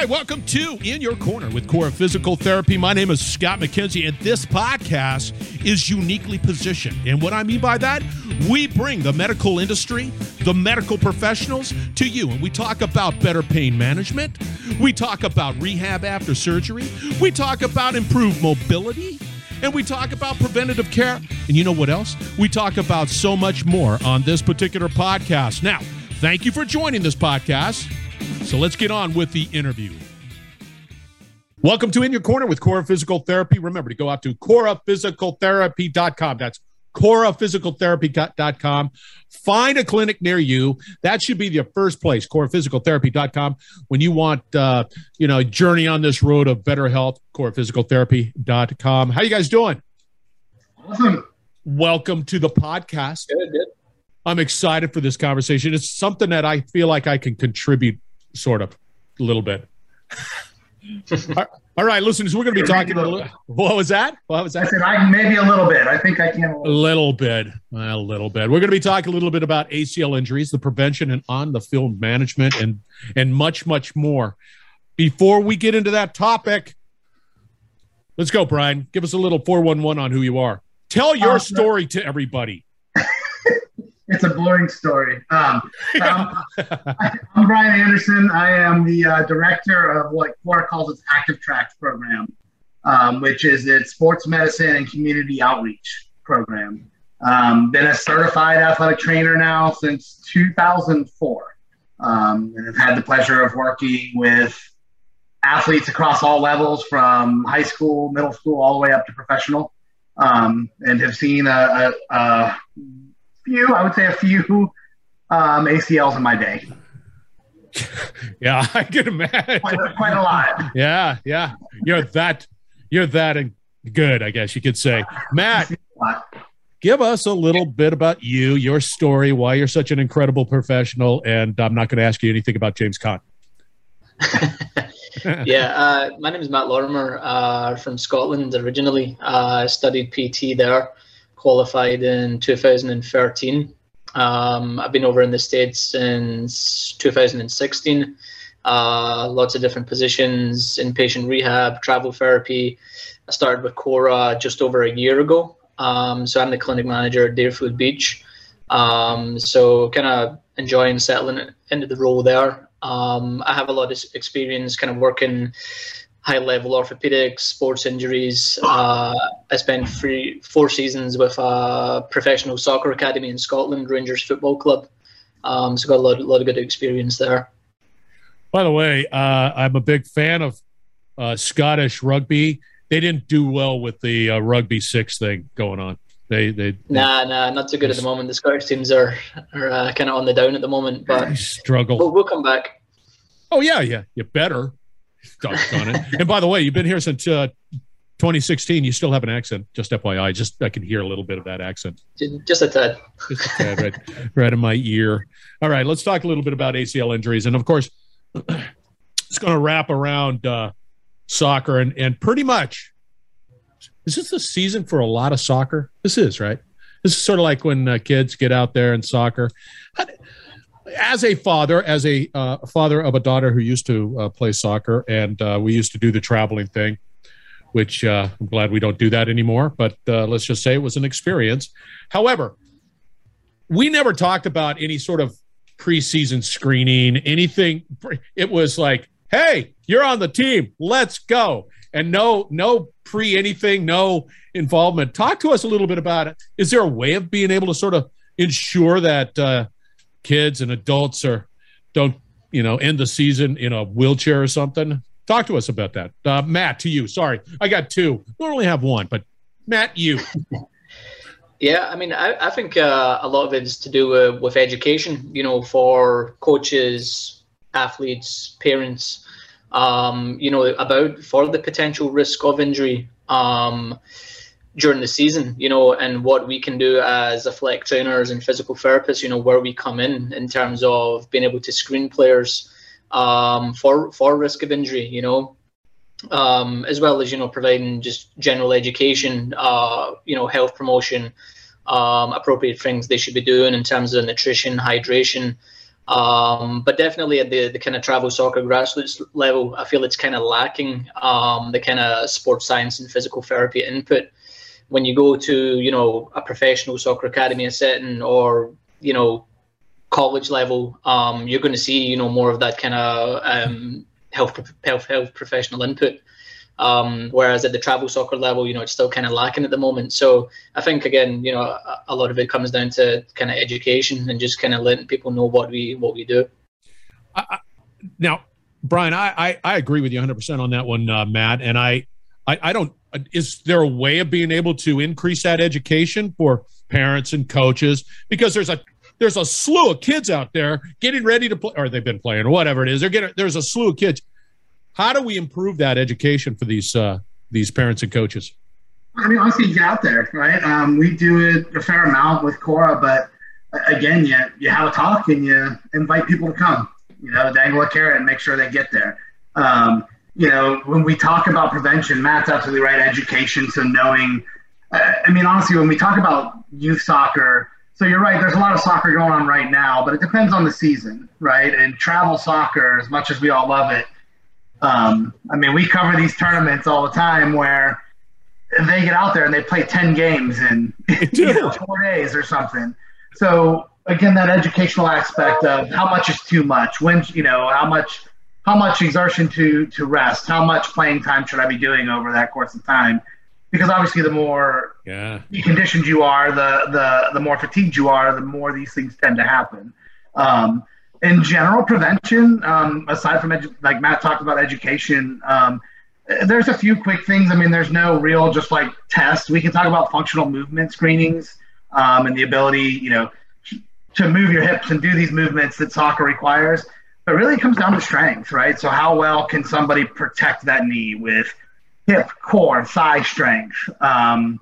right, welcome to In Your Corner with Cora Physical Therapy. My name is Scott McKenzie, and this podcast is uniquely positioned. And what I mean by that, we bring the medical industry, the medical professionals to you, and we talk about better pain management. We talk about rehab after surgery. We talk about improved mobility. And we talk about preventative care. And you know what else? We talk about so much more on this particular podcast. Now, thank you for joining this podcast. So let's get on with the interview. Welcome to In Your Corner with Cora Physical Therapy. Remember to go out to coraphysicaltherapy.com. That's coraphysicaltherapy.com. Find a clinic near you. That should be your first place, coraphysicaltherapy.com. When you want, uh, you know, a journey on this road of better health, coraphysicaltherapy.com. How you guys doing? Awesome. Welcome to the podcast. Good, good. I'm excited for this conversation. It's something that I feel like I can contribute sort of a little bit. All right, listeners, we're going to be talking. A little, what was that? What was that? I said I maybe a little bit. I think I can. A little bit, a little bit. We're going to be talking a little bit about ACL injuries, the prevention and on the field management, and and much, much more. Before we get into that topic, let's go, Brian. Give us a little four one one on who you are. Tell your uh, story to everybody it's a boring story. Um, I'm, I'm, Brian Anderson. I am the uh, director of what Cora calls its Active Tracks program, um, which is its sports medicine and community outreach program. Um, been a certified athletic trainer now since 2004, um, and have had the pleasure of working with athletes across all levels, from high school, middle school, all the way up to professional, um, and have seen a, a, a few, I would say a few um, ACLs in my day. yeah, I can imagine. Quite, quite, a lot. Yeah, yeah. You're that. You're that good, I guess you could say. Matt, give us a little bit about you, your story, why you're such an incredible professional, and I'm not going to ask you anything about James Conn. yeah, uh, my name is Matt Lorimer uh, from Scotland originally. Uh, I studied PT there qualified in 2013. Um, I've been over in the States since 2016. Uh, lots of different positions, inpatient rehab, travel therapy. I started with Cora just over a year ago. Um, so I'm the clinic manager at Deerfield Beach. Um, so kind of enjoying settling into the role there. Um, I have a lot of experience kind of working high level orthopedics, sports injuries. Uh, I spent three, four seasons with a professional soccer academy in Scotland, Rangers Football Club. Um, so got a lot, a lot of good experience there. By the way, uh, I'm a big fan of uh, Scottish rugby. They didn't do well with the uh, rugby six thing going on. They, they, they nah, nah, not too good at the moment. The Scottish teams are are uh, kind of on the down at the moment, but struggle. We'll, we'll come back. Oh yeah, yeah, you better And by the way, you've been here since uh, 2016. You still have an accent. Just FYI, just I can hear a little bit of that accent. Just a tad. Just a tad, right, right in my ear. All right, let's talk a little bit about ACL injuries, and of course, it's going to wrap around uh, soccer and and pretty much. Is this the season for a lot of soccer? This is right. This is sort of like when uh, kids get out there in soccer. How, as a father, as a uh, father of a daughter who used to uh, play soccer, and uh, we used to do the traveling thing, which uh, I'm glad we don't do that anymore. But uh, let's just say it was an experience. However, we never talked about any sort of preseason screening, anything. It was like, "Hey, you're on the team. Let's go." And no, no pre anything, no involvement. Talk to us a little bit about it. Is there a way of being able to sort of ensure that? Kids and adults are don't you know end the season in a wheelchair or something. Talk to us about that. Uh, matt to you. Sorry i got two. Normally have one but matt you. Yeah i mean i, I think uh, a lot of it is to do uh, with education you know for coaches athletes parents um, you know about for the potential risk of injury. Um, during the season, you know, and what we can do as athletic trainers and physical therapists, you know, where we come in in terms of being able to screen players um, for for risk of injury, you know, um, as well as you know providing just general education, uh, you know, health promotion, um, appropriate things they should be doing in terms of nutrition, hydration, Um, but definitely at the, the kind of travel soccer grassroots level, I feel it's kind of lacking um, the kind of sports science and physical therapy input. When you go to, you know, a professional soccer academy setting or, you know, college level, um, you're going to see, you know, more of that kind of um, health, health, health professional input. Um, whereas at the travel soccer level, you know, it's still kind of lacking at the moment. So I think again, you know, a, a lot of it comes down to kind of education and just kind of letting people know what we what we do. I, now, Brian, I, I, I agree with you 100 percent on that one, uh, Matt. And I, I I don't. Is there a way of being able to increase that education for parents and coaches? Because there's a there's a slew of kids out there getting ready to play, or they've been playing, or whatever it is. They're getting there's a slew of kids how do we improve that education for these uh, these parents and coaches? I mean, honestly, get out there, right? Um, we do it a fair amount with Cora, but uh, again, you you have a talk and you invite people to come. You know, dangle a carrot and make sure they get there. Um, you know, when we talk about prevention, Matt's absolutely right. Education, so knowing. Uh, I mean, honestly, when we talk about youth soccer, so you're right. There's a lot of soccer going on right now, but it depends on the season, right? And travel soccer, as much as we all love it, um, I mean, we cover these tournaments all the time where they get out there and they play 10 games in you know, four days or something. So again, that educational aspect of how much is too much, when, you know, how much, how much exertion to, to rest, how much playing time should I be doing over that course of time? Because obviously the more yeah. conditioned you are, the, the, the more fatigued you are, the more these things tend to happen. Um, in general prevention, um, aside from edu- like Matt talked about education, um, there's a few quick things. I mean, there's no real just like test. We can talk about functional movement screenings um, and the ability, you know, to move your hips and do these movements that soccer requires. But really, it comes down to strength, right? So, how well can somebody protect that knee with hip, core, thigh strength, um,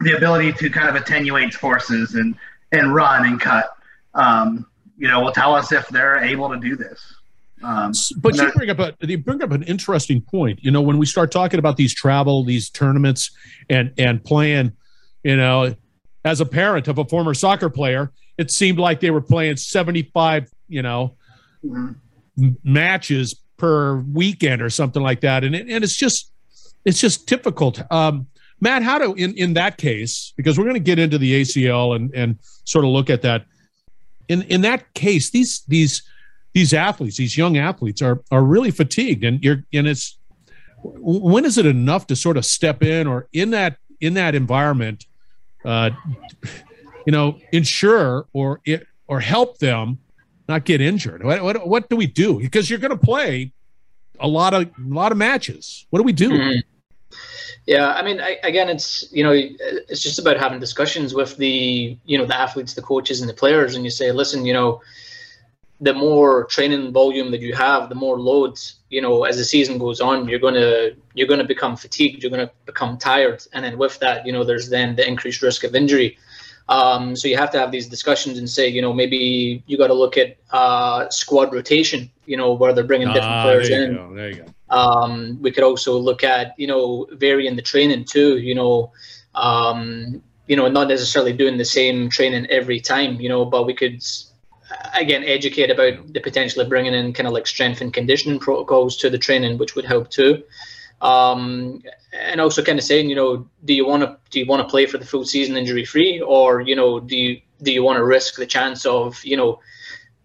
the ability to kind of attenuate forces and and run and cut. Um, you know, will tell us if they're able to do this. Um, but you bring up a you bring up an interesting point. You know, when we start talking about these travel, these tournaments, and and playing, you know, as a parent of a former soccer player, it seemed like they were playing seventy five, you know, mm-hmm. matches per weekend or something like that, and it, and it's just it's just difficult. Um, Matt, how do in in that case because we're going to get into the ACL and and sort of look at that in in that case, these these these athletes, these young athletes, are are really fatigued, and you're and it's when is it enough to sort of step in or in that in that environment, uh, you know, ensure or it or help them not get injured? What what, what do we do? Because you're going to play a lot of a lot of matches. What do we do? Mm-hmm. Yeah, I mean, I, again, it's you know, it's just about having discussions with the you know the athletes, the coaches, and the players, and you say, listen, you know, the more training volume that you have, the more loads, you know, as the season goes on, you're gonna you're gonna become fatigued, you're gonna become tired, and then with that, you know, there's then the increased risk of injury. Um, so you have to have these discussions and say, you know, maybe you got to look at uh, squad rotation, you know, where they're bringing different ah, players in. Go, there you go. Um, we could also look at, you know, varying the training too, you know, um, you know, not necessarily doing the same training every time, you know, but we could, again, educate about the potential of bringing in kind of like strength and conditioning protocols to the training, which would help too. Um, and also kind of saying, you know, do you want to do you want to play for the full season injury free, or you know, do you do you want to risk the chance of you know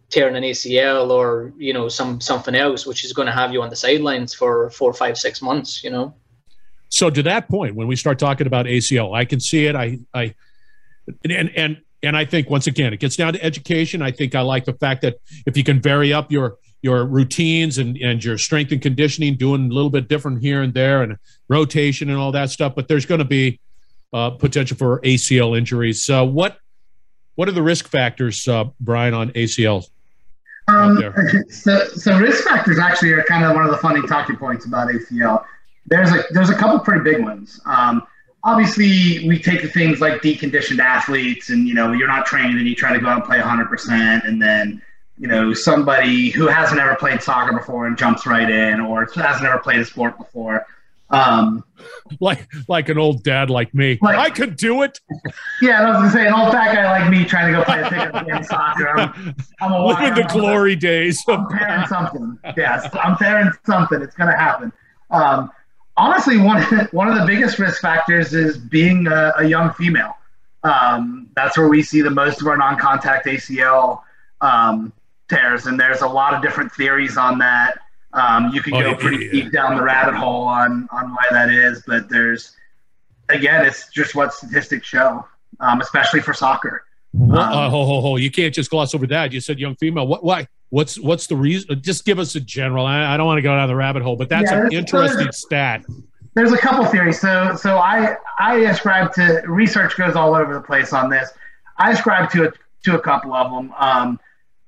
tearing an ACL or you know some something else, which is going to have you on the sidelines for four, five, six months, you know. So to that point, when we start talking about ACL, I can see it. I, I, and and and I think once again, it gets down to education. I think I like the fact that if you can vary up your your routines and, and your strength and conditioning, doing a little bit different here and there, and rotation and all that stuff. But there's going to be uh, potential for ACL injuries. So what what are the risk factors, uh, Brian, on ACL? Um, so, so risk factors actually are kind of one of the funny talking points about ACL. There's a there's a couple pretty big ones. Um, obviously, we take the things like deconditioned athletes, and you know you're not trained, and you try to go out and play 100 percent, and then you know, somebody who hasn't ever played soccer before and jumps right in, or hasn't ever played a sport before. Um, like like an old dad like me. Like, I could do it. Yeah, I was gonna say an old fat guy like me trying to go play a pickup game of soccer. I'm, I'm a living the glory days. I'm tearing something. Yes, I'm tearing something. It's gonna happen. Um, honestly, one one of the biggest risk factors is being a, a young female. Um, that's where we see the most of our non-contact ACL um, tears, and there's a lot of different theories on that. Um, you can oh, go pretty yeah. deep down the rabbit hole on on why that is, but there's again, it's just what statistics show, um, especially for soccer. What, um, uh, ho, ho, ho. You can't just gloss over that. You said young female. What? Why? What's what's the reason? Just give us a general. I, I don't want to go down the rabbit hole, but that's yeah, an interesting stat. There's a couple theories. So so I I ascribe to research goes all over the place on this. I ascribe to a, to a couple of them. Um,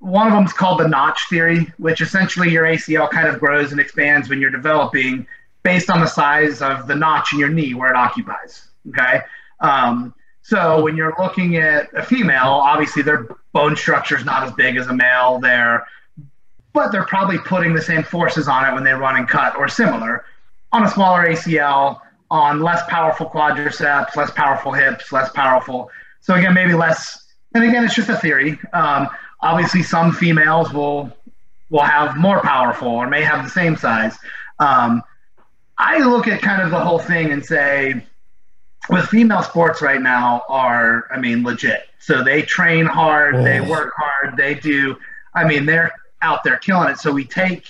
one of them is called the notch theory, which essentially your ACL kind of grows and expands when you're developing based on the size of the notch in your knee where it occupies. Okay. Um, so when you're looking at a female, obviously their bone structure is not as big as a male. There, but they're probably putting the same forces on it when they run and cut or similar on a smaller ACL, on less powerful quadriceps, less powerful hips, less powerful. So again, maybe less. And again, it's just a theory. Um, obviously some females will will have more powerful or may have the same size. Um, I look at kind of the whole thing and say, with female sports right now are, I mean, legit. So they train hard, oh. they work hard, they do. I mean, they're out there killing it. So we take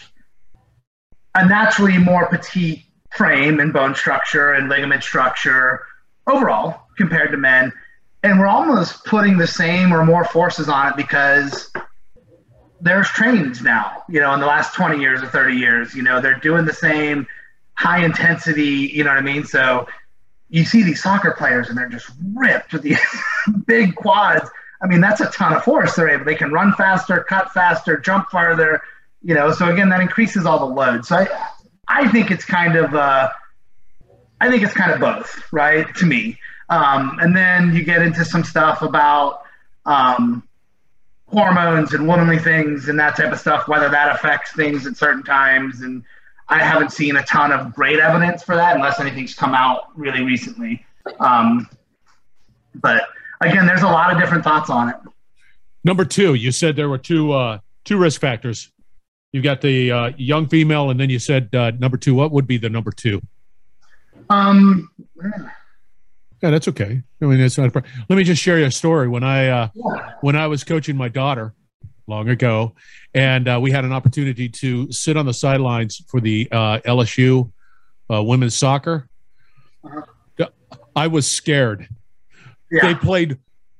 a naturally more petite frame and bone structure and ligament structure overall compared to men and we're almost putting the same or more forces on it because there's trains now, you know, in the last 20 years or 30 years, you know, they're doing the same high intensity, you know what I mean? So you see these soccer players and they're just ripped with these big quads. I mean, that's a ton of force they're able. They can run faster, cut faster, jump farther, you know. So again, that increases all the load. So I, I think it's kind of, uh, I think it's kind of both, right? To me, um, and then you get into some stuff about um, hormones and womanly things and that type of stuff, whether that affects things at certain times. And I haven't seen a ton of great evidence for that unless anything's come out really recently. Um, but again, there's a lot of different thoughts on it. Number two, you said there were two uh, two risk factors. You've got the uh, young female, and then you said uh, number two. What would be the number two? Um, yeah, that's okay. I mean, it's not. A problem. Let me just share you a story. When I uh, when I was coaching my daughter long ago, and uh, we had an opportunity to sit on the sidelines for the uh, LSU uh, women's soccer. Uh-huh. I was scared. Yeah. They played.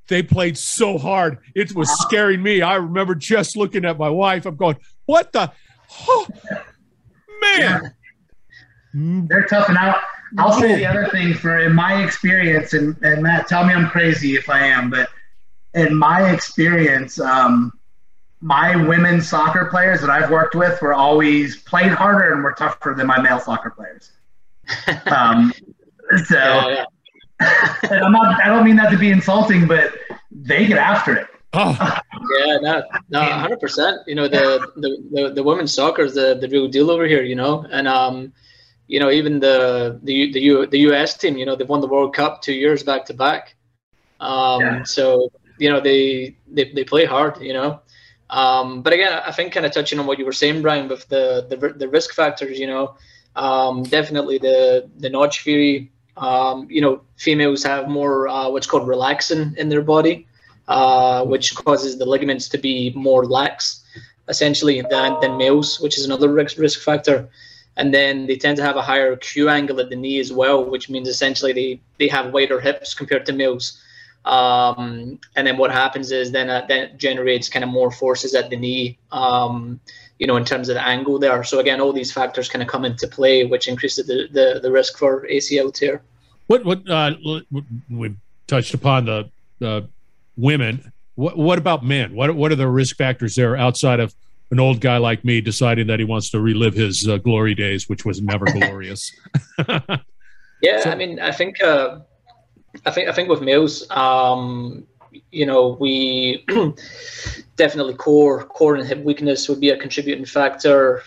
They played so hard. It was uh-huh. scaring me. I remember just looking at my wife. I'm going, "What the? Oh, man!" Yeah. They're toughing out I'll say the other thing for in my experience, and, and Matt, tell me I'm crazy if I am, but in my experience, um, my women's soccer players that I've worked with were always played harder and were tougher than my male soccer players. Um, so, yeah, yeah. I'm not, I don't mean that to be insulting, but they get after it. Oh. yeah, no, no, hundred percent. You know, the, the, the, the women's soccer is the, the real deal over here, you know, and, um, you know, even the the the, U, the US team, you know, they've won the World Cup two years back to back. Um, yeah. So you know, they, they they play hard, you know. Um, but again, I think kind of touching on what you were saying, Brian, with the the, the risk factors, you know, um, definitely the the notch theory. Um, you know, females have more uh, what's called relaxin in their body, uh, which causes the ligaments to be more lax, essentially, than, than males, which is another risk risk factor and then they tend to have a higher Q angle at the knee as well, which means essentially they, they have wider hips compared to males. Um, and then what happens is then uh, then generates kind of more forces at the knee, um, you know, in terms of the angle there. So again, all these factors kind of come into play, which increases the, the, the risk for ACL tear. What what uh, we touched upon the uh, women. What what about men? What what are the risk factors there outside of an old guy like me deciding that he wants to relive his uh, glory days, which was never glorious. yeah, so, I mean, I think, uh, I think, I think with males, um, you know, we definitely core, core and hip weakness would be a contributing factor.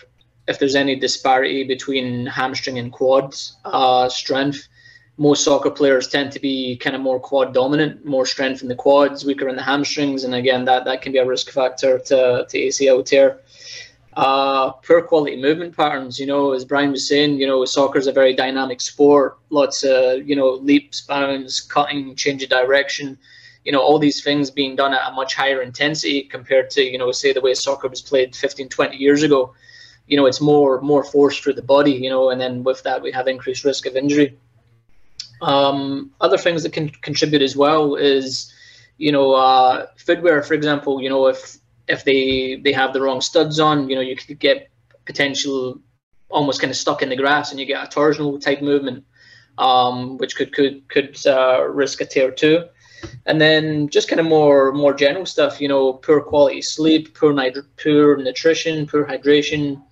if there's any disparity between hamstring and quads uh, strength. Most soccer players tend to be kind of more quad dominant, more strength in the quads, weaker in the hamstrings, and again, that, that can be a risk factor to, to ACL tear. Uh, poor quality movement patterns, you know, as Brian was saying, you know, soccer is a very dynamic sport. Lots of, you know, leaps, bounds, cutting, change of direction you know all these things being done at a much higher intensity compared to you know say the way soccer was played 15 20 years ago you know it's more more force through the body you know and then with that we have increased risk of injury um, other things that can contribute as well is you know uh, footwear for example you know if if they they have the wrong studs on you know you could get potential almost kind of stuck in the grass and you get a torsional type movement um, which could could could uh, risk a tear too. And then just kind of more more general stuff you know poor quality sleep poor poor nutrition poor hydration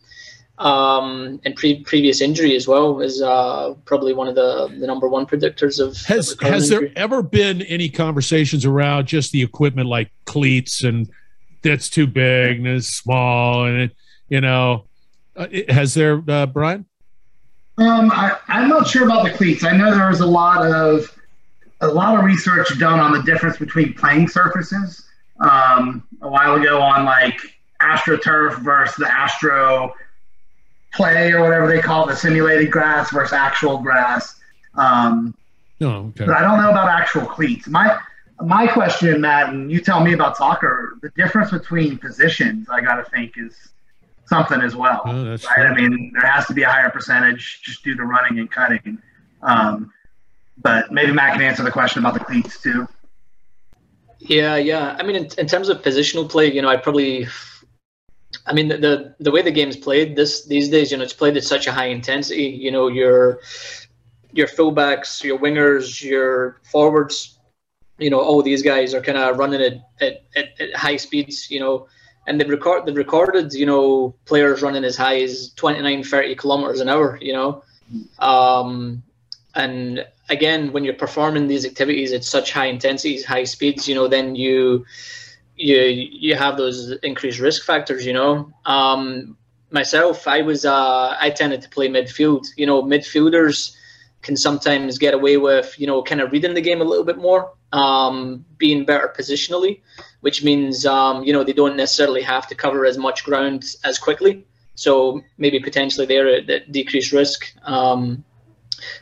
um, and pre- previous injury as well is uh, probably one of the, the number one predictors of has of has there injury. ever been any conversations around just the equipment like cleats and that's too big and it's small and it, you know uh, it- has there uh, Brian Um, I, I'm not sure about the cleats. I know there was a lot of a lot of research done on the difference between playing surfaces um, a while ago on like AstroTurf versus the Astro Play or whatever they call it, the simulated grass versus actual grass. Um, no okay but I don't know about actual cleats. My my question, Matt, and you tell me about soccer. The difference between positions, I got to think, is something as well. Oh, right? true. I mean, there has to be a higher percentage just due to running and cutting. Um, but maybe Matt can answer the question about the cleats too. Yeah, yeah. I mean, in, in terms of positional play, you know, I probably, I mean, the, the the way the game's played this these days, you know, it's played at such a high intensity. You know, your your fullbacks, your wingers, your forwards, you know, all these guys are kind of running at, at, at, at high speeds. You know, and they've record they've recorded, you know, players running as high as 29, 30 kilometers an hour. You know, um, and again, when you're performing these activities at such high intensities, high speeds, you know, then you you you have those increased risk factors. You know, um, myself, I was uh, I tended to play midfield. You know, midfielders can sometimes get away with you know kind of reading the game a little bit more, um, being better positionally, which means um, you know they don't necessarily have to cover as much ground as quickly. So maybe potentially they're at at decreased risk. Um,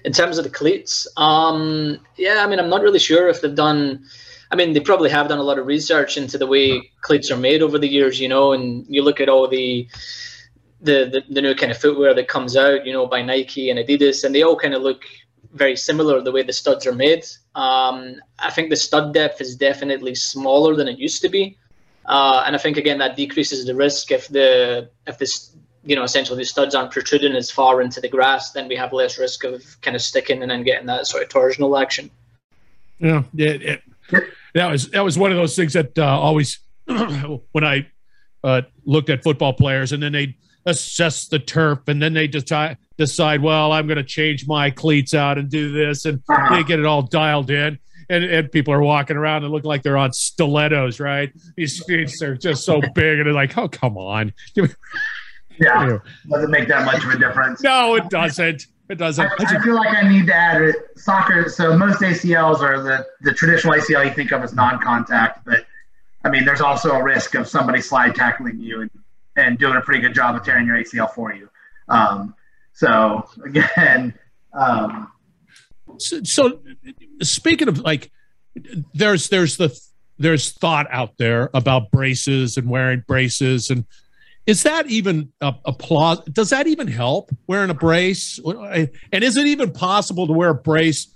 in terms of the cleats, um, yeah, I mean, I'm not really sure if they've done. I mean, they probably have done a lot of research into the way cleats are made over the years, you know. And you look at all the the the, the new kind of footwear that comes out, you know, by Nike and Adidas, and they all kind of look very similar the way the studs are made. Um, I think the stud depth is definitely smaller than it used to be, uh, and I think again that decreases the risk if the if this you know essentially the studs aren't protruding as far into the grass, then we have less risk of kind of sticking and then getting that sort of torsional action. Yeah, it, it, that was that was one of those things that uh, always when I uh, looked at football players, and then they assess the turf, and then they decide decide, well, I'm going to change my cleats out and do this, and they get it all dialed in. And, and people are walking around and look like they're on stilettos, right? These feet are just so big, and they're like, "Oh, come on!" Yeah, doesn't make that much of a difference. No, it doesn't. It I, doesn't. I I feel like I need to add it. Soccer. So most ACLs are the the traditional ACL you think of as non-contact, but I mean, there's also a risk of somebody slide tackling you and, and doing a pretty good job of tearing your ACL for you. Um, so again, um, so, so speaking of like there's there's the there's thought out there about braces and wearing braces and is that even a, a pla- does that even help wearing a brace and is it even possible to wear a brace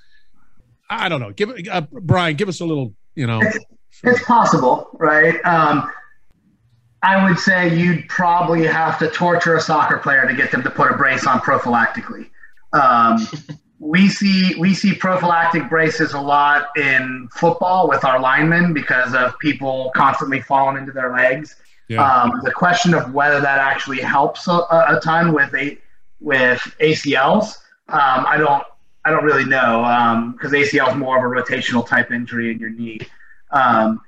i don't know give uh, brian give us a little you know it's possible, right? Um, I would say you'd probably have to torture a soccer player to get them to put a brace on prophylactically. Um, we see we see prophylactic braces a lot in football with our linemen because of people constantly falling into their legs. Yeah. Um, the question of whether that actually helps a, a ton with a with ACLs, um, I don't I don't really know because ACL is more of a rotational type injury in your knee. Um,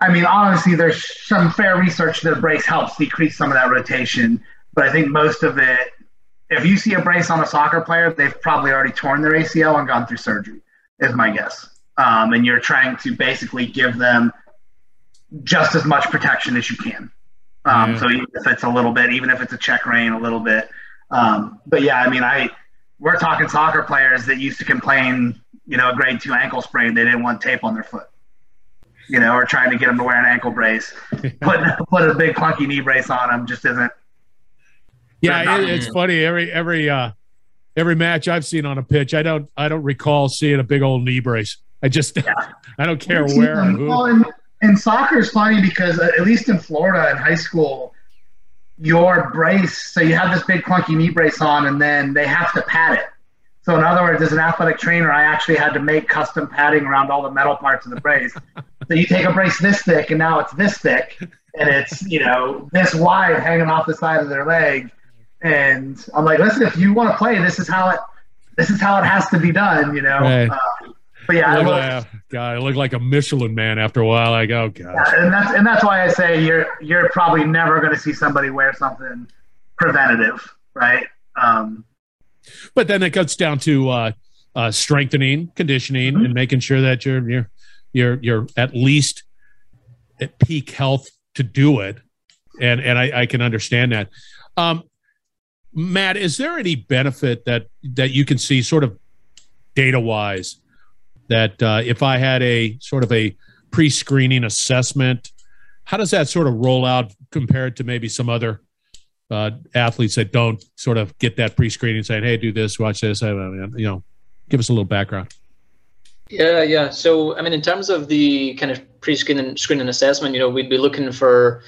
I mean, honestly, there's some fair research that a brace helps decrease some of that rotation. but I think most of it, if you see a brace on a soccer player, they've probably already torn their ACL and gone through surgery, is my guess. Um, and you're trying to basically give them just as much protection as you can. Um. So even if it's a little bit, even if it's a check rein, a little bit. Um, but yeah, I mean, I we're talking soccer players that used to complain, you know, a grade two ankle sprain, they didn't want tape on their foot, you know, or trying to get them to wear an ankle brace. put put a big clunky knee brace on them just isn't. Yeah, it, it's funny. Every every uh, every match I've seen on a pitch, I don't I don't recall seeing a big old knee brace. I just yeah. I don't care where. Well, and, and soccer is funny because uh, at least in Florida in high school, your brace, so you have this big clunky knee brace on, and then they have to pad it. So in other words, as an athletic trainer, I actually had to make custom padding around all the metal parts of the brace. so you take a brace this thick, and now it's this thick, and it's you know this wide hanging off the side of their leg. And I'm like, listen, if you want to play, this is how it this is how it has to be done. You know. Right. Uh, but yeah, look I like, God, I look like a Michelin man after a while. I go, God. Yeah, and that's and that's why I say you're you're probably never going to see somebody wear something preventative, right? Um, but then it cuts down to uh, uh, strengthening, conditioning, mm-hmm. and making sure that you're you're you're you're at least at peak health to do it, and and I, I can understand that. Um, Matt, is there any benefit that that you can see, sort of data wise, that uh, if I had a sort of a pre-screening assessment, how does that sort of roll out compared to maybe some other uh, athletes that don't sort of get that pre-screening, saying, "Hey, do this, watch this," you know, give us a little background. Yeah, yeah. So, I mean, in terms of the kind of pre-screening screening assessment, you know, we'd be looking for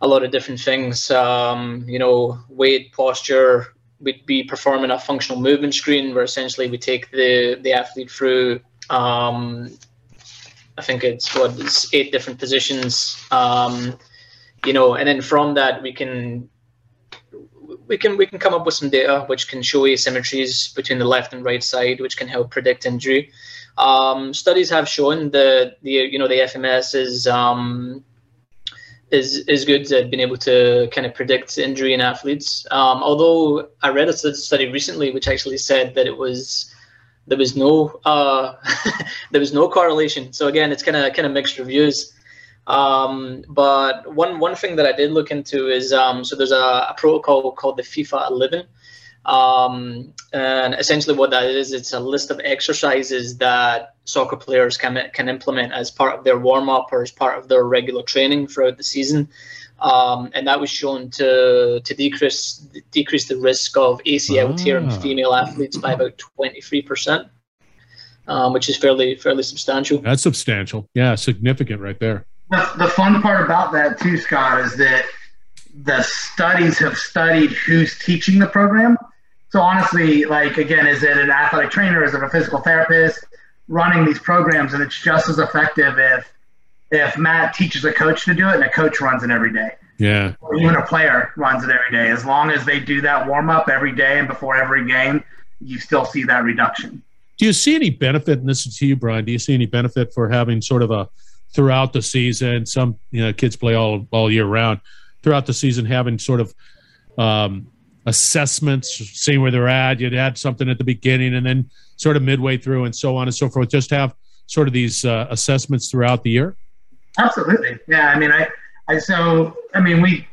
a lot of different things. Um, you know, weight, posture. We'd be performing a functional movement screen, where essentially we take the the athlete through um, I think it's what it's eight different positions. Um, you know, and then from that we can we can we can come up with some data which can show asymmetries between the left and right side, which can help predict injury. Um, studies have shown the the you know the FMS is um, is is good at being able to kind of predict injury in athletes. Um, although I read a study recently which actually said that it was there was no uh, there was no correlation. So again, it's kind of kind of mixed reviews. Um, but one one thing that I did look into is um, so there's a, a, protocol called the FIFA 11, um, and essentially what that is, it's a list of exercises that soccer players can can implement as part of their warm up or as part of their regular training throughout the season um, and that was shown to to decrease decrease the risk of ACL tear in ah. female athletes by about twenty three percent, um, which is fairly fairly substantial. That's substantial, yeah, significant right there. The, the fun part about that too, Scott, is that the studies have studied who's teaching the program. So honestly, like again, is it an athletic trainer? Is it a physical therapist running these programs? And it's just as effective if if Matt teaches a coach to do it and a coach runs it every day. Yeah. Or even a player runs it every day. As long as they do that warm up every day and before every game, you still see that reduction. Do you see any benefit, and this is to you, Brian, do you see any benefit for having sort of a throughout the season, some you know, kids play all all year round, throughout the season having sort of um, assessments, seeing where they're at. You'd add something at the beginning and then sort of midway through and so on and so forth. Just have sort of these uh, assessments throughout the year. Absolutely. Yeah. I mean, I, I, so, I mean, we,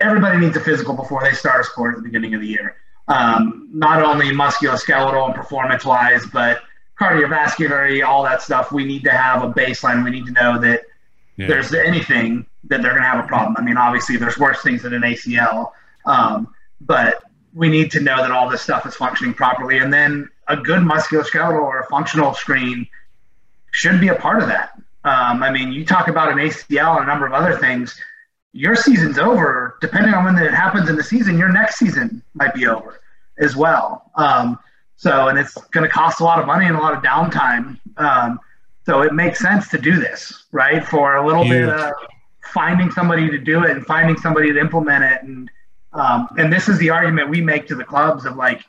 everybody needs a physical before they start a sport at the beginning of the year. Um, not only musculoskeletal and performance wise, but cardiovascular, all that stuff. We need to have a baseline. We need to know that yeah. there's anything that they're going to have a problem. I mean, obviously, there's worse things than an ACL, um, but we need to know that all this stuff is functioning properly. And then a good musculoskeletal or a functional screen should be a part of that. Um, I mean, you talk about an ACL and a number of other things. Your season's over. Depending on when it happens in the season, your next season might be over as well. Um, so, and it's going to cost a lot of money and a lot of downtime. Um, so it makes sense to do this, right? For a little Huge. bit of finding somebody to do it and finding somebody to implement it. And, um, and this is the argument we make to the clubs of like,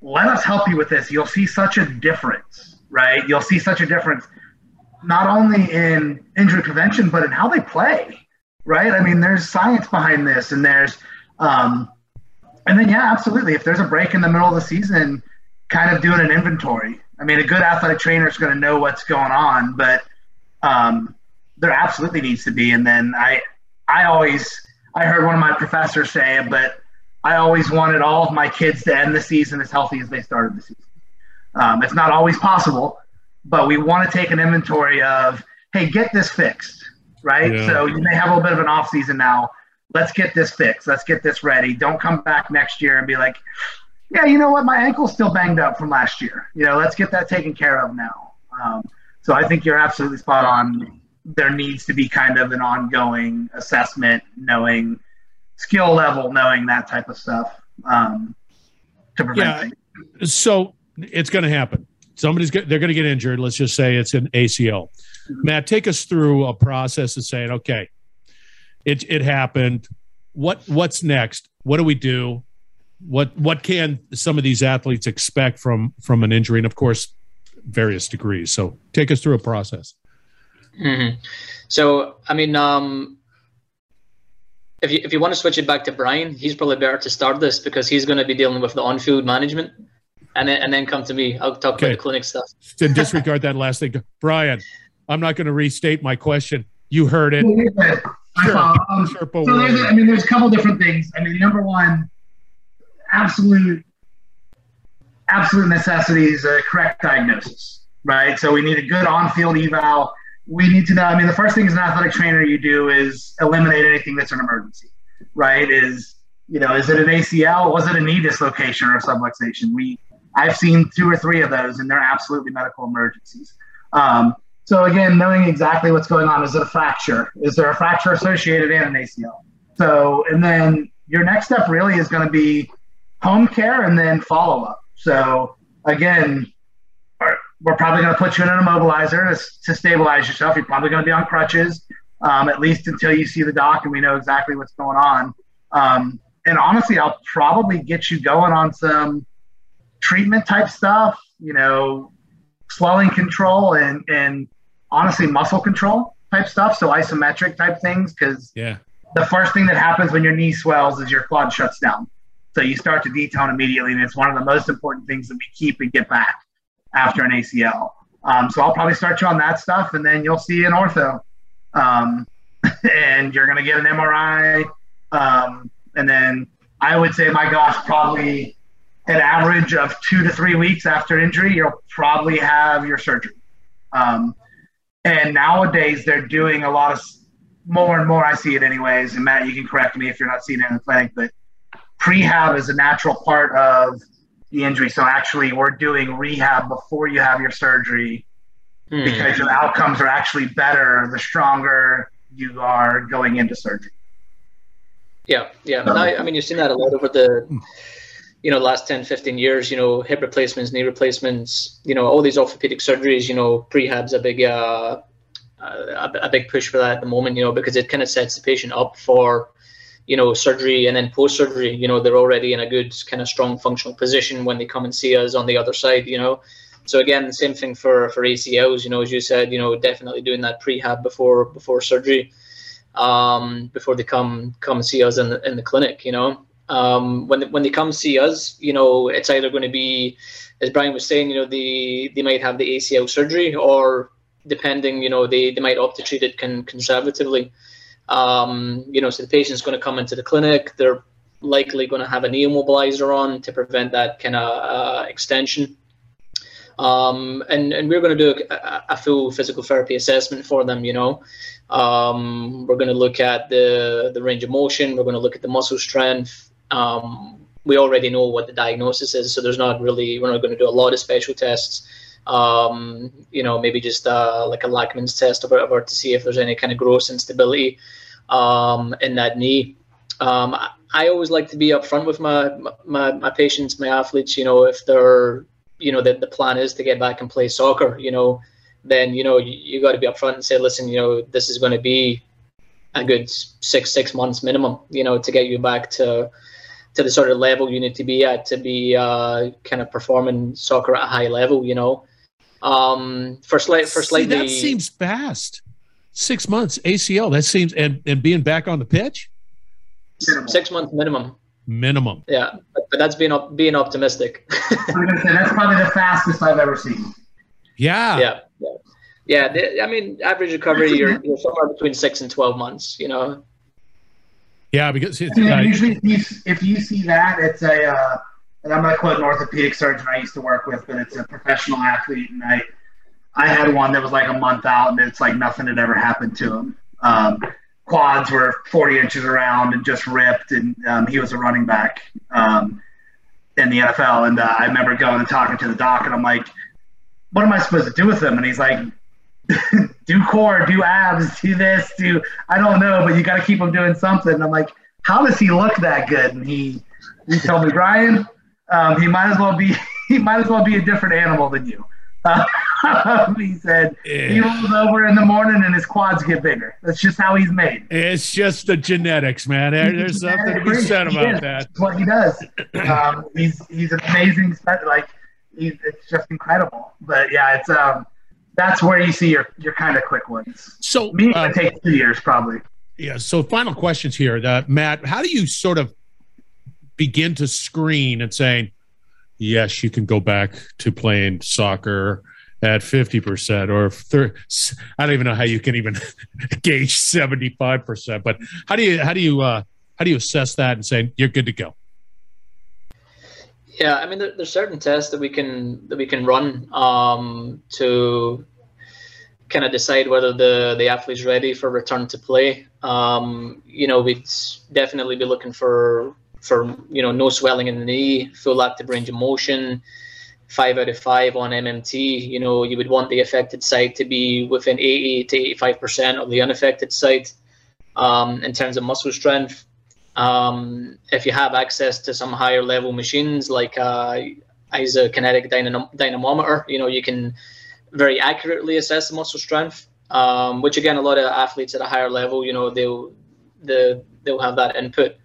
let us help you with this. You'll see such a difference, right? You'll see such a difference not only in injury prevention but in how they play right i mean there's science behind this and there's Um, and then, yeah, absolutely. If there's a break in the middle of the season, kind of doing an inventory. I mean, a good athletic trainer is going to know what's going on, but um, there absolutely needs to be. And then I, I always, I heard one of my professors say but I always wanted all of my kids to end the season as healthy as they started the season. Um, it's not always possible, but we want to take an inventory of, hey, get this fixed, right? Yeah. So you may have a little bit of an off season now. Let's get this fixed. Let's get this ready. Don't come back next year and be like, yeah, you know what? My ankle's still banged up from last year. You know, let's get that taken care of now. Um, so I think you're absolutely spot on. There needs to be kind of an ongoing assessment, knowing skill level, knowing that type of stuff um, to prevent yeah. things. So it's going to happen. Somebody's they're going to get injured. Let's just say it's an ACL. Mm-hmm. Matt, take us through a process of saying, okay, it it happened. What what's next? What do we do? What what can some of these athletes expect from from an injury? And of course, various degrees. So take us through a process. Mm-hmm. So I mean, um, if you if you want to switch it back to Brian, he's probably better to start this because he's going to be dealing with the on-field management and then and then come to me. I'll talk okay. about the clinic stuff. Then disregard that last thing, Brian. I'm not going to restate my question. You heard it. Sure. Um, so there's, I mean, there's a couple different things. I mean, number one, absolute, absolute necessity is a correct diagnosis, right? So we need a good on-field eval. We need to know. I mean, the first thing as an athletic trainer you do is eliminate anything that's an emergency, right? Is you know, is it an ACL? Was it a knee dislocation or a subluxation? We I've seen two or three of those, and they're absolutely medical emergencies. Um, so again, knowing exactly what's going on, is it a fracture? Is there a fracture associated in an ACL? So, and then your next step really is going to be home care and then follow up. So again, we're probably going to put you in an immobilizer to, to stabilize yourself. You're probably going to be on crutches, um, at least until you see the doc and we know exactly what's going on. Um, and honestly, I'll probably get you going on some treatment type stuff, you know, swelling control and, and honestly muscle control type stuff. So isometric type things. Cause yeah, the first thing that happens when your knee swells is your quad shuts down. So you start to detone immediately. And it's one of the most important things that we keep and get back after an ACL. Um, so I'll probably start you on that stuff and then you'll see an ortho. Um, and you're going to get an MRI. Um, and then I would say, my gosh, probably an average of two to three weeks after injury, you'll probably have your surgery. Um, and nowadays, they're doing a lot of more and more. I see it anyways. And Matt, you can correct me if you're not seeing it in the clinic, but prehab is a natural part of the injury. So actually, we're doing rehab before you have your surgery hmm. because your outcomes are actually better the stronger you are going into surgery. Yeah, yeah. I, I mean, you've seen that a lot over the you know, last 10, 15 years, you know, hip replacements, knee replacements, you know, all these orthopedic surgeries, you know, prehab's a big, uh, a, a big push for that at the moment, you know, because it kind of sets the patient up for, you know, surgery and then post surgery, you know, they're already in a good kind of strong functional position when they come and see us on the other side, you know. So again, the same thing for for ACLs, you know, as you said, you know, definitely doing that prehab before before surgery, um, before they come come and see us in the in the clinic, you know um, when when they come see us, you know, it's either going to be, as Brian was saying, you know, they they might have the ACL surgery, or depending, you know, they, they might opt to treat it con- conservatively. Um, you know, so the patient's going to come into the clinic. They're likely going to have a knee immobilizer on to prevent that kind of uh, extension. Um, and, and we're going to do a, a, full physical therapy assessment for them, you know. Um, we're going to look at the, the range of motion. We're going to look at the muscle strength, um, we already know what the diagnosis is, so there's not really we're not going to do a lot of special tests. Um, you know, maybe just uh, like a Lachman's test or whatever to see if there's any kind of gross instability um, in that knee. Um, I always like to be upfront with my, my my patients, my athletes. You know, if they're you know the, the plan is to get back and play soccer, you know, then you know you, you got to be upfront and say, listen, you know, this is going to be a good six six months minimum, you know, to get you back to to the sort of level you need to be at to be uh, kind of performing soccer at a high level. You know, um, for slight for slightly See, that seems fast. Six months ACL. That seems and and being back on the pitch. six months minimum. Minimum. Yeah, but, but that's being op- being optimistic. I'm say that's probably the fastest I've ever seen. Yeah. Yeah. Yeah. Yeah. The, I mean, average recovery, you're, you're somewhere between six and 12 months, you know? Yeah, because it's, I mean, uh, usually if you, if you see that, it's a, uh, and I'm going to quote an orthopedic surgeon I used to work with, but it's a professional athlete, and I, I had one that was like a month out, and it's like nothing had ever happened to him. Um, quads were 40 inches around and just ripped, and um, he was a running back um, in the NFL. And uh, I remember going and talking to the doc, and I'm like, "What am I supposed to do with him?" And he's like, "Do core, do abs, do this, do I don't know, but you got to keep him doing something." And I'm like, "How does he look that good?" And he he told me, "Brian, um, he might as well be he might as well be a different animal than you." Uh, he said he Yeah. rolls over in the morning and his quads get bigger. That's just how he's made. it's just the genetics, man. There- There's something to be said about that. What he does. Um, he's he's amazing. Like he's it's just incredible. But yeah, it's um that's where you see your your kind of quick ones. So, Me, uh, it takes two years probably. yeah. So, final questions here, uh, Matt. How do you sort of begin to screen and saying, yes, you can go back to playing soccer at 50% or thir- I don't even know how you can even gauge 75%, but how do you, how do you, uh, how do you assess that and say you're good to go? Yeah, I mean, there, there's certain tests that we can that we can run um, to kind of decide whether the the athlete's ready for return to play. Um, you know, we'd definitely be looking for for you know no swelling in the knee, full active range of motion, five out of five on MMT. You know, you would want the affected side to be within 80 to 85 percent of the unaffected side um, in terms of muscle strength. Um, if you have access to some higher level machines like uh, isokinetic dynam- dynamometer, you know you can very accurately assess the muscle strength. Um, which again, a lot of athletes at a higher level, you know, they'll the they'll have that input.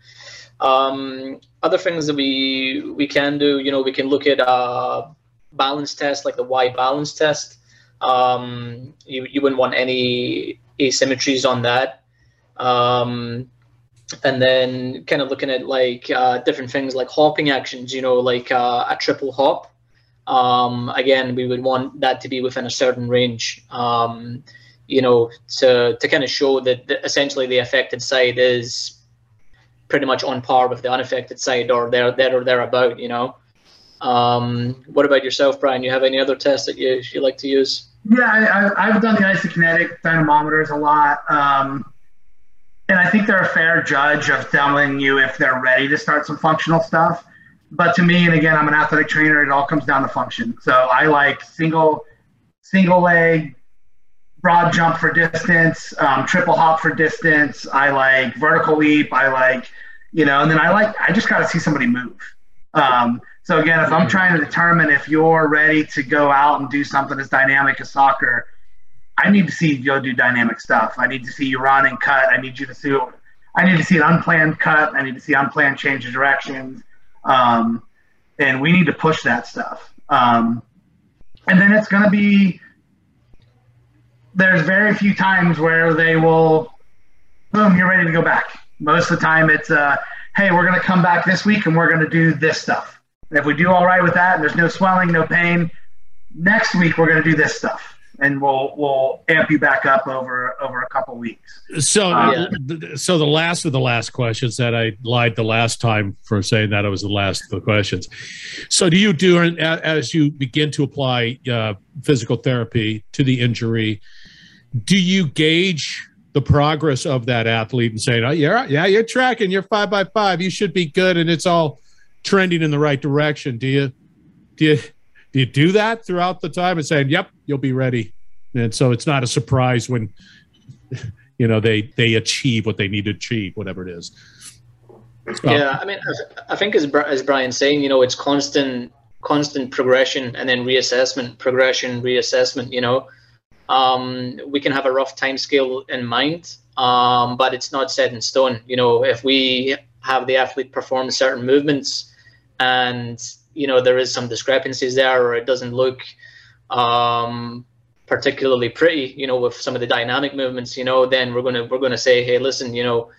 Um, other things that we we can do, you know, we can look at uh, balance tests like the Y balance test. Um, you you wouldn't want any asymmetries on that. Um, and then kind of looking at like uh, different things like hopping actions, you know, like uh, a triple hop. Um, again, we would want that to be within a certain range, um, you know, to, to kind of show that essentially the affected side is pretty much on par with the unaffected side or there, there or thereabout, you know. Um, what about yourself, Brian? You have any other tests that you, you like to use? Yeah, I, I've done the isokinetic dynamometers a lot. Um, and I think they're a fair judge of telling you if they're ready to start some functional stuff. But to me, and again, I'm an athletic trainer. It all comes down to function. So I like single, single leg, broad jump for distance, um, triple hop for distance. I like vertical leap. I like, you know, and then I like. I just got to see somebody move. Um, so again, if I'm trying to determine if you're ready to go out and do something as dynamic as soccer, I need to see go do dynamic stuff. I need to see you run and cut. I need you to see. I need to see an unplanned cut. I need to see unplanned change of directions. Um, and we need to push that stuff. Um, and then it's going to be. There's very few times where they will, boom, you're ready to go back. Most of the time, it's, uh, hey, we're going to come back this week and we're going to do this stuff. And if we do all right with that, and there's no swelling, no pain, next week we're going to do this stuff and we'll we'll amp you back up over over a couple weeks. So, Yeah. so the last of the last questions that I lied the last time for saying that it was the last of the questions. So, do you do as you begin to apply uh, physical therapy to the injury? Do you gauge the progress of that athlete and saying, "Oh, yeah, yeah, you're tracking, you're five by five, you should be good, and it's all trending in the right direction"? Do you do you do you do that throughout the time and saying, "Yep, you'll be ready," and so it's not a surprise when you know they they achieve what they need to achieve whatever it is Yeah, I mean, I- think as as Brian's saying, you know, it's constant constant progression and then reassessment, progression, reassessment. You know, um, we can have a rough time scale in mind, um, but it's not set in stone. You know, if we have the athlete perform certain movements and you know there is some discrepancies there or it doesn't look um, particularly pretty, you know, with some of the dynamic movements, you know, then we're gonna we're gonna say, hey, listen, you know,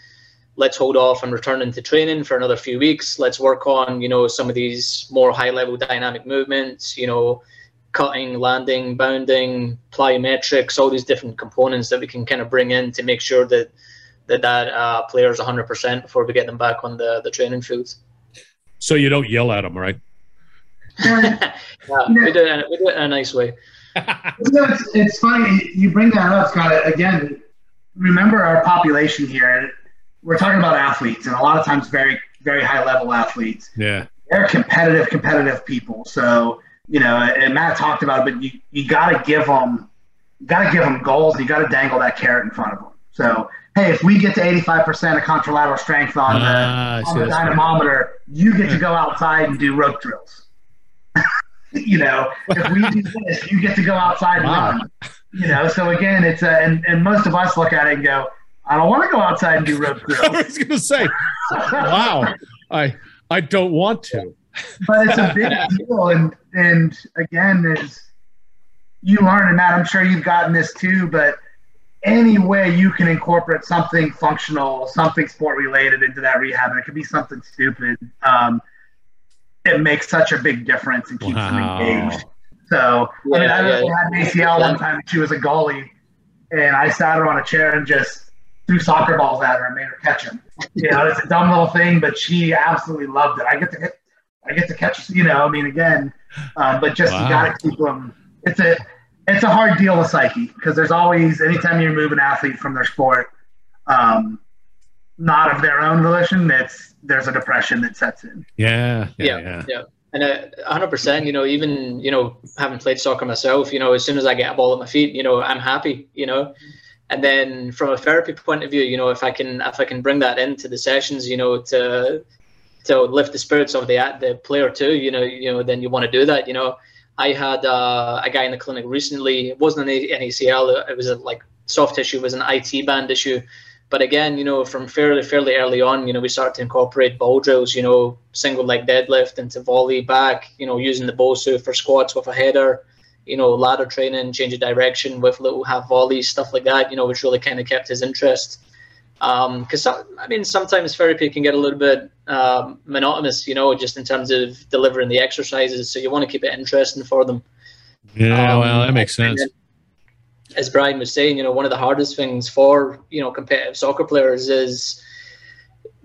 let's hold off on returning to training for another few weeks. Let's work on, you know, some of these more high level dynamic movements, you know, cutting, landing, bounding, plyometrics, all these different components that we can kind of bring in to make sure that that, that uh, player is 100% before we get them back on the, the training field. So you don't yell at them, right? Yeah, we, do it, we do it in a nice way. you know, it's, it's funny you bring that up, Scott. Again, remember our population here. We're talking about athletes, and a lot of times very, very high level athletes. Yeah, they're competitive, competitive people. So you know, and Matt talked about it, but you you got to give them, got to give them goals. You got to dangle that carrot in front of them. So hey, if we get to 85% of contralateral strength on the, uh, on the dynamometer, you get to go outside and do rope drills. You know, if we do this, you get to go outside and run. You know, so again, it's a, and, and most of us look at it and go, I don't want to go outside and do rope drills. I was going to say, wow, I I don't want to. But it's a big deal, and and again, is you learn, and Matt, I'm sure you've gotten this too, but any way you can incorporate something functional, something sport related into that rehab, and it could be something stupid. Um, it makes such a big difference and keeps wow. them engaged. So, yeah, I mean, I yeah, had an ACL one time. She was a goalie, and I sat her on a chair and just threw soccer balls at her and made her catch them. You know, it's a dumb little thing, but she absolutely loved it. I get to hit, I get to catch. You know, I mean, again, uh, but just wow. you got to keep them. It's a it's a hard deal with psyche because there's always anytime you remove an athlete from their sport, um, not of their own volition, it's there's a depression that sets in. Yeah, yeah, yeah. yeah. And uh, hundred percent, you know, even you know, having played soccer myself, you know, as soon as I get a ball at my feet, you know, I'm happy, you know. And then from a therapy point of view, you know, if I can if I can bring that into the sessions, you know, to to lift the spirits of the the player too, you know, you know, then you want to do that, you know. I had uh, a guy in the clinic recently. It wasn't an ACL. It was a, like soft tissue. It was an IT band issue. But again, you know, from fairly fairly early on, you know, we started to incorporate ball drills. You know, single leg deadlift into volley back. You know, using the Bosu for squats with a header. You know, ladder training, change of direction with little half volleys, stuff like that. You know, which really kind of kept his interest because um, I mean sometimes therapy can get a little bit um, monotonous, you know, just in terms of delivering the exercises. So you want to keep it interesting for them. Yeah, um, well, that makes sense. Then, as Brian was saying, you know, one of the hardest things for you know competitive soccer players is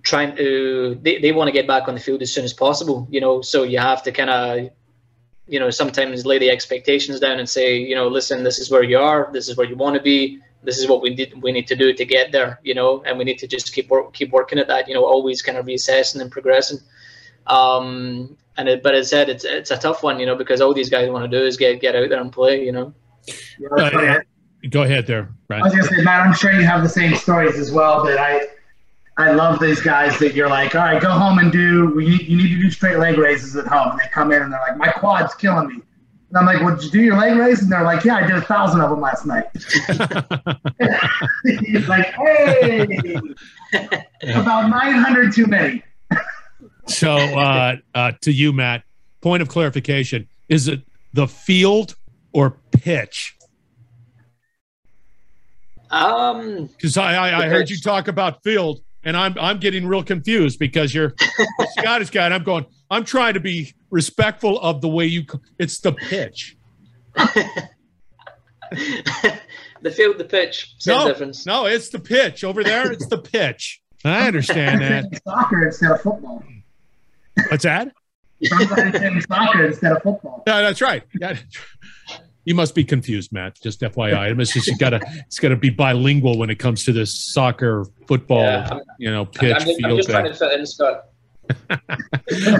trying to they, they want to get back on the field as soon as possible. You know, so you have to kind of you know sometimes lay the expectations down and say, you know, listen, this is where you are, this is where you want to be this is what we need we need to do to get there you know and we need to just keep work, keep working at that you know always kind of reassessing and progressing um and it, but as I said it's it's a tough one you know because all these guys want to do is get get out there and play you know uh, go ahead there Brian. I was gonna say Matt I'm sure you have the same stories as well but I I love these guys that you're like all right go home and do you, you need to do straight leg raises at home and they come in and they're like my quad's killing me and I'm like, well, did you do your leg raise? And they're like, yeah, I did a thousand of them last night. He's like, hey, about 900 too many. so uh, uh, to you, Matt, point of clarification: is it the field or pitch? Um, because I, I, I heard you talk about field, and I'm I'm getting real confused because you're Scottish guy, and I'm going. I'm trying to be respectful of the way you. It's the pitch. the field, the pitch. Same no, difference. No, it's the pitch over there. It's the pitch. I understand that. Soccer instead of football. What's that? Soccer instead of football. Yeah, that's right. Yeah. You must be confused, Matt. Just FYI, it's just you gotta it's gotta be bilingual when it comes to this soccer, football, yeah, you know, pitch. I'm, I'm, just trying to fit in, Scott.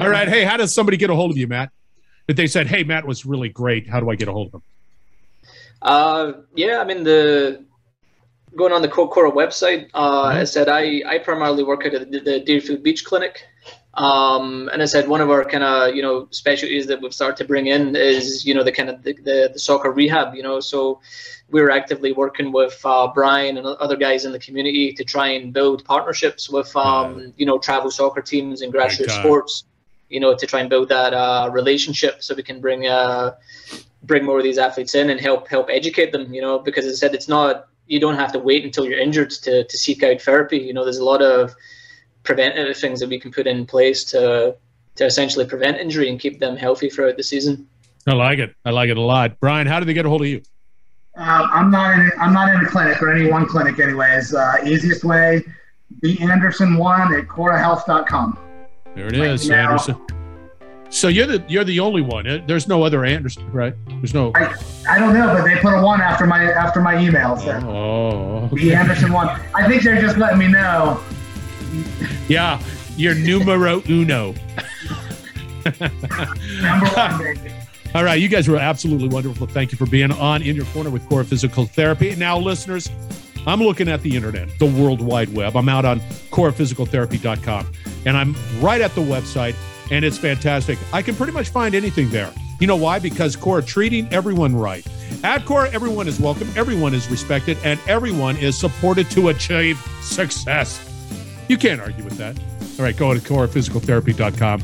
All right. Hey, how does somebody get a hold of you, Matt? If they said, "Hey, Matt was really great," how do I get a hold of them? Uh, yeah, I mean the going on the Cora website. Uh, mm-hmm. I said I I primarily work at the, the Deerfield Beach Clinic. Um, and I said one of our kind of you know specialties that we've started to bring in is you know the kind of the, the, the soccer rehab. You know, so we're actively working with uh, Brian and other guys in the community to try and build partnerships with um, you know travel soccer teams and grassroots sports. You know, to try and build that uh, relationship so we can bring uh, bring more of these athletes in and help help educate them. You know, because as I said, it's not you don't have to wait until you're injured to to seek out therapy. You know, there's a lot of preventative things that we can put in place to to essentially prevent injury and keep them healthy throughout the season. I like it. I like it a lot. Brian, how did they get a hold of you? Um, I'm not in. I'm not in a clinic or any one clinic, anyways. Uh, easiest way: B Anderson one at CoraHealth.com. There it is, right Anderson. So you're the you're the only one. Uh, there's no other Anderson, right? There's no. I, I don't know, but they put a one after my after my emails. There. Oh. Okay. B Anderson one. I think they're just letting me know. Yeah, you're numero uno. Number one, baby. All right, you guys were absolutely wonderful. Thank you for being on In Your Corner with Cora Physical Therapy. Now, listeners, I'm looking at the internet, the World Wide Web. I'm out on coraphysicaltherapy.com, and I'm right at the website, and it's fantastic. I can pretty much find anything there. You know why? Because Cora treating everyone right. At Cora, everyone is welcome, everyone is respected, and everyone is supported to achieve success. You can't argue with that. All right, go to coraphysicaltherapy.com.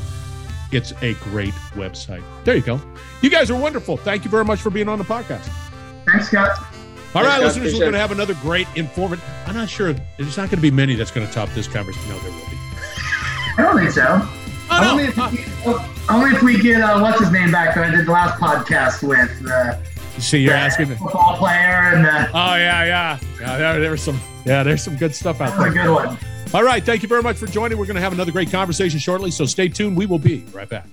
It's a great website. There you go. You guys are wonderful. Thank you very much for being on the podcast. Thanks, Scott. All right, listeners, we're going to have another great informative. I'm not sure. There's not going to be many that's going to top this conversation. No, there will be. I don't think so. Oh, only, no. if we, only if we get uh, what's his name back that I did the last podcast with. Uh, See, you're the asking. football player and the, Oh yeah, yeah, yeah. There, there was some. Yeah, there's some good stuff out was a there. good one. All right, thank you very much for joining. We're going to have another great conversation shortly, so stay tuned. We will be right back.